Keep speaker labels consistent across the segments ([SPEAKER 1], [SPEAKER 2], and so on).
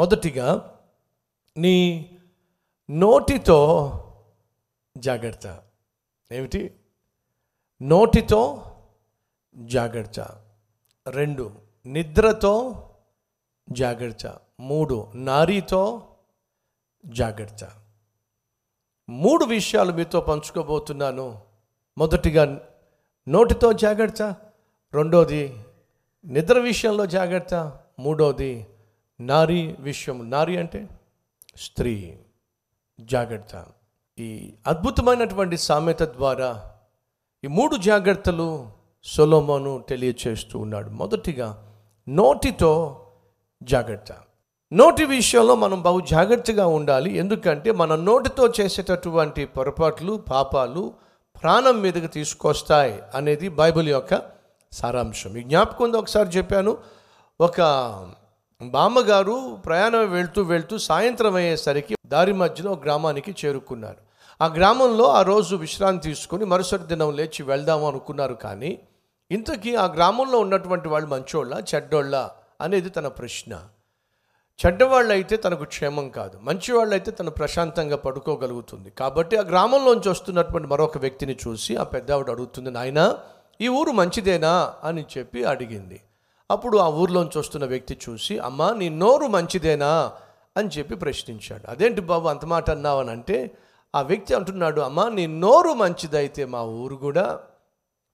[SPEAKER 1] మొదటిగా నీ నోటితో జాగ్రత్త. ఏమిటి? నోటితో జాగ్రత్త. రెండు నిద్రతో జాగ్రత్త. మూడు నారీతో జాగ్రత్త. మూడు విషయాలు మీతో పంచుకోబోతున్నాను. మొదటిగా నోటితో జాగ్రత్త. రెండోది నిద్ర విషయంలో జాగ్రత్త. మూడోది నారీ విషయం నారీ అంటే స్త్రీ. జాగ్రత్త. ఈ అద్భుతమైనటువంటి సామెత ద్వారా ఈ మూడు జాగ్రత్తలు సొలోమోను తెలియచేస్తూ ఉన్నాడు. మొదటిగా నోటితో జాగ్రత్త. నోటి విషయంలో మనం బహు జాగ్రత్తగా ఉండాలి. ఎందుకంటే మన నోటితో చేసేటటువంటి పొరపాట్లు పాపాలు ప్రాణం మీదకి తీసుకొస్తాయి అనేది బైబిల్ యొక్క సారాంశం. ఈ జ్ఞాపకం ఒకసారి చెప్పాను. ఒక బామ్మగారు ప్రయాణం వెళ్తూ వెళ్తూ సాయంత్రం అయ్యేసరికి దారి మధ్యలో ఒక గ్రామానికి చేరుకున్నారు. ఆ గ్రామంలో ఆ రోజు విశ్రాంతి తీసుకొని మరుసటి దినం లేచి వెళ్దాం అనుకున్నారు కానీ ఇంతకీ ఆ గ్రామంలో ఉన్నటువంటి వాళ్ళు మంచోళ్ళ చెడ్డోళ్ళ అనేది తన ప్రశ్న. చెడ్డవాళ్ళు అయితే తనకు క్షేమం కాదు మంచివాళ్ళు అయితే తను ప్రశాంతంగా పడుకోగలుగుతుంది. కాబట్టి ఆ గ్రామంలోంచి వస్తున్నటువంటి మరొక వ్యక్తిని చూసి ఆ పెద్దవాడు అడుగుతుంది నాయన ఈ ఊరు మంచిదేనా? అని చెప్పి అడిగింది. అప్పుడు ఆ ఊర్లోంచి వస్తున్న వ్యక్తి చూసి అమ్మా నీ నోరు మంచిదేనా? అని చెప్పి ప్రశ్నించాడు. అదేంటి బాబు అంత మాట అన్నావు? అని అంటే ఆ వ్యక్తి అంటున్నాడు అమ్మా నీ నోరు మంచిదైతే మా ఊరు కూడా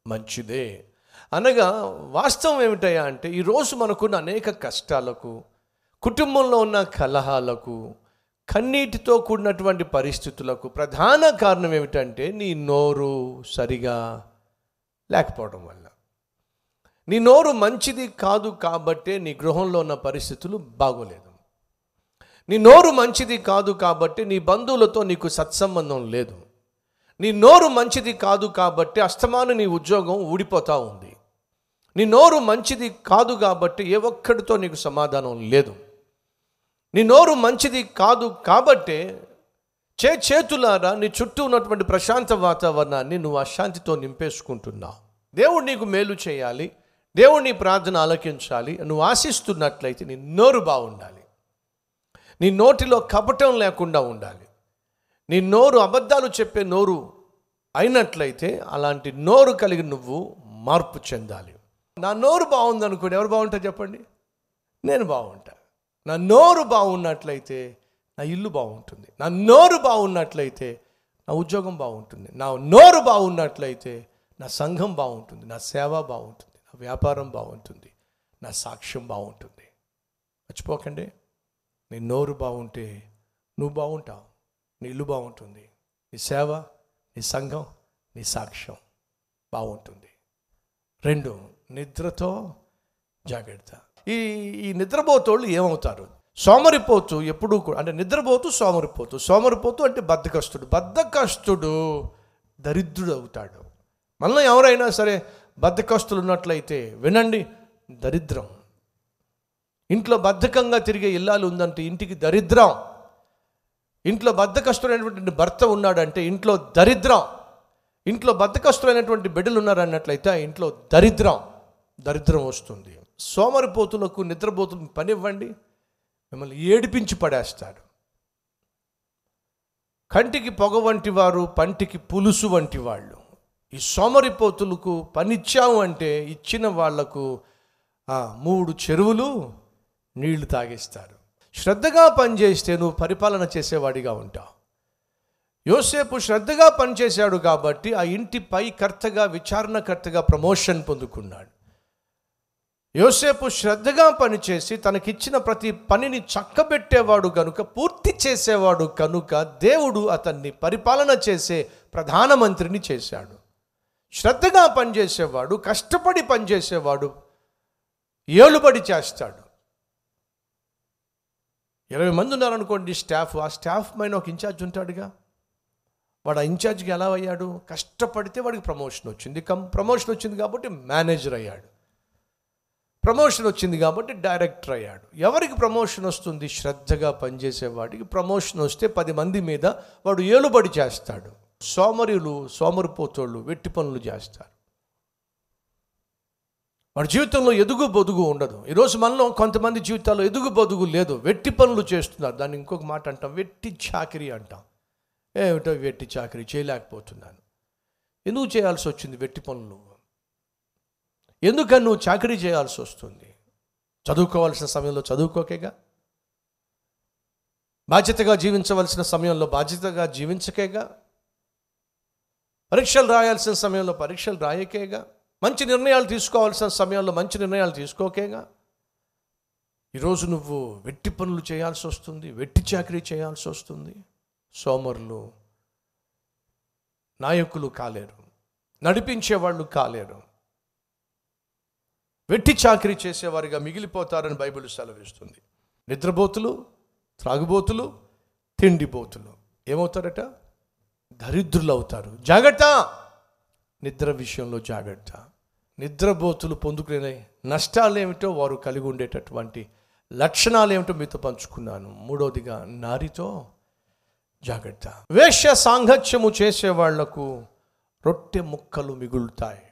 [SPEAKER 1] మంచిదే. అనగా వాస్తవం ఏమిటయ్యా అంటే ఈరోజు మనకున్న అనేక కష్టాలకు కుటుంబంలో ఉన్న కలహాలకు కన్నీటితో కూడినటువంటి పరిస్థితులకు ప్రధాన కారణం ఏమిటంటే నీ నోరు సరిగా లేకపోవడం వల్ల. నీ నోరు మంచిది కాదు కాబట్టే నీ గృహంలో ఉన్న పరిస్థితులు బాగోలేదు. నీ నోరు మంచిది కాదు కాబట్టి నీ బంధువులతో నీకు సత్సంబంధం లేదు. నీ నోరు మంచిది కాదు కాబట్టి అస్తమాను నీ ఉద్యోగం ఊడిపోతూ ఉంది. నీ నోరు మంచిది కాదు కాబట్టి ఏ ఒక్కడితో నీకు సమాధానం లేదు. నీ నోరు మంచిది కాదు కాబట్టే చే చేతులారా నీ చుట్టూ ఉన్నటువంటి ప్రశాంత వాతావరణాన్ని నువ్వు అశాంతితో నింపేసుకుంటున్నావు. దేవుడు నీకు మేలు చేయాలి. దేవుడు నీ ప్రార్థన ఆలోకించాలి. నువ్వు ఆశిస్తున్నట్లయితే నీ నోరు బాగుండాలి. నీ నోటిలో కపటం లేకుండా ఉండాలి. నీ నోరు అబద్ధాలు చెప్పే నోరు అయినట్లయితే అలాంటి నోరు కలిగి నువ్వు మార్పు చెందాలి. నా నోరు బాగుందనుకోండి ఎవరు బాగుంటారు చెప్పండి? నేను బాగుంటా. నా నోరు బాగున్నట్లయితే నా ఇల్లు బాగుంటుంది. నా నోరు బాగున్నట్లయితే నా ఉద్యోగం బాగుంటుంది. నా నోరు బాగున్నట్లయితే నా సంఘం బాగుంటుంది. నా సేవ బాగుంటుంది. వ్యాపారం బాగుంటుంది నా సాక్ష్యం బాగుంటుంది. మర్చిపోకండి నీ నోరు బాగుంటే నువ్వు బాగుంటావు నీ ఇల్లు బాగుంటుంది నీ సేవ నీ సంఘం నీ సాక్ష్యం బాగుంటుంది. రెండు నిద్రతో జాగ్రత్త. ఈ ఈ నిద్రపోతోళ్ళు ఏమవుతారు? సోమరిపోతూ ఎప్పుడూ కూడా అంటే నిద్రపోతూ సోమరిపోతూ. సోమరిపోతూ అంటే బద్ధకస్తుడు బద్ధకస్తుడు దరిద్రుడు అవుతాడు మళ్ళీ ఎవరైనా సరే బద్ధకస్తులు ఉన్నట్లయితే వినండి దరిద్రం. ఇంట్లో బద్ధకంగా తిరిగే ఇల్లాలు ఉందంటే ఇంటికి దరిద్రం. ఇంట్లో బద్ధకస్తుడైనటువంటి భర్త ఉన్నాడంటే ఇంట్లో దరిద్రం. ఇంట్లో బద్ధకస్తులైనటువంటి బిడ్డలు ఉన్నారన్నట్లయితే ఆ ఇంట్లో దరిద్రం. దరిద్రం వస్తుంది. సోమరిపోతులకు నిద్రపోతులకు పనివ్వండి. మిమ్మల్ని ఏడిపించి పడేస్తాడు. కంటికి పొగ వంటి వారు పంటికి పులుసు వంటి వాళ్ళు. ఈ సోమరిపోతులకు పనిచ్చాము అంటే ఇచ్చిన వాళ్ళకు మూడు చెరువులు నీళ్ళు తాగిస్తారు. శ్రద్ధగా పనిచేస్తే నువ్వు పరిపాలన చేసేవాడిగా ఉంటావు. యోసేపు శ్రద్ధగా పనిచేశాడు కాబట్టి ఆ ఇంటి పై కర్తగా విచారణకర్తగా ప్రమోషన్ పొందుకున్నాడు. యోసేపు శ్రద్ధగా పనిచేసి తనకిచ్చిన ప్రతి పనిని చక్కబెట్టేవాడు కనుక పూర్తి చేసేవాడు కనుక దేవుడు అతన్ని పరిపాలన చేసే ప్రధానమంత్రిని చేశాడు. శ్రద్ధగా పనిచేసేవాడు కష్టపడి పనిచేసేవాడు ఏలుబడి చేస్తాడు. ఇరవై మంది ఉన్నారనుకోండి స్టాఫ్ ఆ స్టాఫ్ పైన ఒక ఇన్ఛార్జ్ ఉంటాడుగా. వాడు ఆ ఇన్ఛార్జ్కి ఎలా అయ్యాడు? కష్టపడితే వాడికి ప్రమోషన్ వచ్చింది. కం ప్రమోషన్ వచ్చింది కాబట్టి మేనేజర్ అయ్యాడు. ప్రమోషన్ వచ్చింది కాబట్టి డైరెక్టర్ అయ్యాడు. ఎవరికి ప్రమోషన్ వస్తుంది? శ్రద్ధగా పనిచేసేవాడికి ప్రమోషన్ వస్తే పది మంది మీద వాడు ఏలుబడి చేస్తాడు. సోమరులు సోమరిపోతోళ్ళు వెట్టి పనులు చేస్తారు. వాడి జీవితంలో ఎదుగు బొదుగు ఉండదు. ఈరోజు మనలో కొంతమంది జీవితాల్లో ఎదుగు బొదుగు లేదు. వెట్టి పనులు చేస్తున్నారు. దాన్ని ఇంకొక మాట అంటాం. వెట్టి చాకరీ అంటాం. ఏమిటో వెట్టి చాకరీ చేయలేకపోతున్నాను. ఎందుకు చేయాల్సి వచ్చింది వెట్టి పనులు? ఎందుకని నువ్వు చాకరీ చేయాల్సి వస్తుంది? చదువుకోవాల్సిన సమయంలో చదువుకోకేగా? బాధ్యతగా జీవించవలసిన సమయంలో బాధ్యతగా జీవించకేగా? పరీక్షలు రాయాల్సిన సమయంలో పరీక్షలు రాయకేగా? మంచి నిర్ణయాలు తీసుకోవాల్సిన సమయంలో మంచి నిర్ణయాలు తీసుకోకేగా? ఈరోజు నువ్వు వెట్టి పనులు చేయాల్సి వస్తుంది వెట్టి చాకరీ చేయాల్సి వస్తుంది. సోమరులు నాయకులు కాలేరు నడిపించేవాళ్ళు కాలేరు. వెట్టి చాకరీ చేసేవారిగా మిగిలిపోతారని బైబిల్ సెలవిస్తుంది. నిద్రబోతులు త్రాగుబోతులు తిండిబోతులు ఏమవుతారట? దరిద్రులు అవుతారు జాగ్రత్త! నిద్ర విషయంలో జాగ్రత్త. నిద్రబోతులు పొందుకునే నష్టాలు ఏమిటో వారు కలిగి ఉండేటటువంటి లక్షణాలు ఏమిటో మీతో పంచుకున్నాను. మూడవదిగా నారితో జాగ్రత్త. వేష సాంగత్యము చేసే వాళ్ళకు రొట్టె ముక్కలు మిగులుతాయి.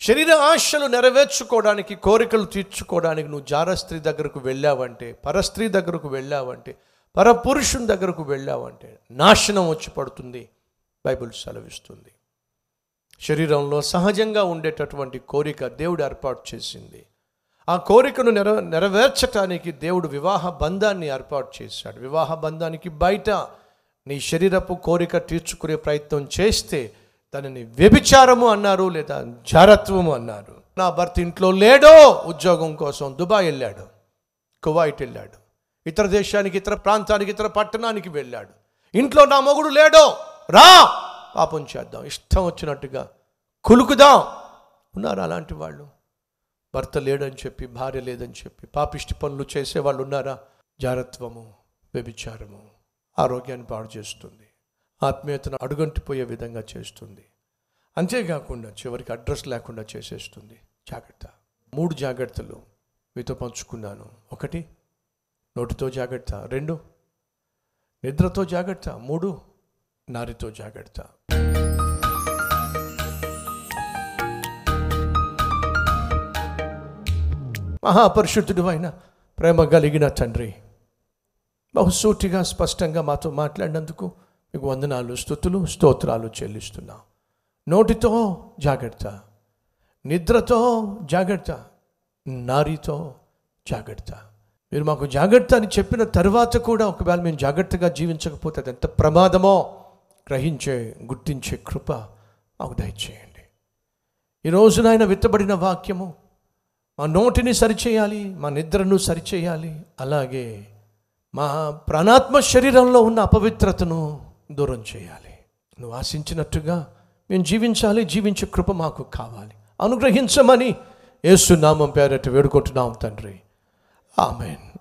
[SPEAKER 1] శరీర ఆశలు నెరవేర్చుకోవడానికి కోరికలు తీర్చుకోవడానికి నువ్వు జారస్త్రీ దగ్గరకు వెళ్ళావంటే పరస్త్రీ దగ్గరకు వెళ్ళావంటే పరపురుషుని దగ్గరకు వెళ్ళావంటే నాశనం వచ్చి పడుతుంది. బైబిల్ సెలవిస్తుంది. శరీరంలో సహజంగా ఉండేటటువంటి కోరిక దేవుడు ఏర్పాటు చేసింది. ఆ కోరికను నెర నెరవేర్చటానికి దేవుడు వివాహ బంధాన్ని ఏర్పాటు చేశాడు. వివాహ బంధానికి బయట నీ శరీరపు కోరిక తీర్చుకునే ప్రయత్నం చేస్తే దానిని వ్యభిచారము అన్నారు లేదా జారత్వము అన్నారు. నా భర్త ఇంట్లో లేడో ఉద్యోగం కోసం దుబాయ్ వెళ్ళాడు కువైట్ వెళ్ళాడు ఇతర దేశానికి ఇతర ప్రాంతానికి ఇతర పట్టణానికి వెళ్ళాడు. ఇంట్లో నా మొగుడు లేడో రా! పాపం చేద్దాం. ఇష్టం వచ్చినట్టుగా కులుకుదాం. ఉన్నారు అలాంటి వాళ్ళు. భర్త లేడని చెప్పి భార్య లేదని చెప్పి పాపిష్టి పనులు చేసేవాళ్ళు ఉన్నారా? జారత్వము వ్యభిచారము ఆరోగ్యాన్ని పాడు చేస్తుంది. ఆత్మీయతను అడుగంటిపోయే విధంగా చేస్తుంది. అంతేకాకుండా చివరికి అడ్రస్ లేకుండా చేసేస్తుంది. జాగ్రత్త. మూడు జాగ్రత్తలు మీతో పంచుకున్నాను. ఒకటి నోటితో జాగ్రత్త. రెండు నిద్రతో జాగ్రత్త. మూడు నారితో జాగ్రత్త. మహాపరిశుద్ధుడు అయిన ప్రేమ కలిగిన తండ్రి బహుసూటిగా స్పష్టంగా మాతో మాట్లాడినందుకు మీకు వందనాలు స్థుతులు స్తోత్రాలు చెల్లిస్తున్నాం. నోటితో జాగ్రత్త నిద్రతో జాగ్రత్త నారితో జాగ్రత్త. మీరు మాకు జాగ్రత్త అని చెప్పిన తర్వాత కూడా ఒకవేళ మేము జాగ్రత్తగా జీవించకపోతే అది ఎంత ప్రమాదమో! గ్రహించే గుర్తించే కృప మాకు దయచేయండి. ఈ రోజున విత్తబడిన వాక్యము మా నోటిని సరిచేయాలి మా నిద్రను సరిచేయాలి అలాగే మా ప్రాణాత్మ శరీరంలో ఉన్న అపవిత్రతను దూరం చేయాలి. నువ్వు ఆశించినట్టుగా మేము జీవించాలి జీవించే కృప మాకు కావాలి. అనుగ్రహించమని ఏసునామం నామం పేరట వేడుకుంటున్నాం తండ్రి. ఆమెన్.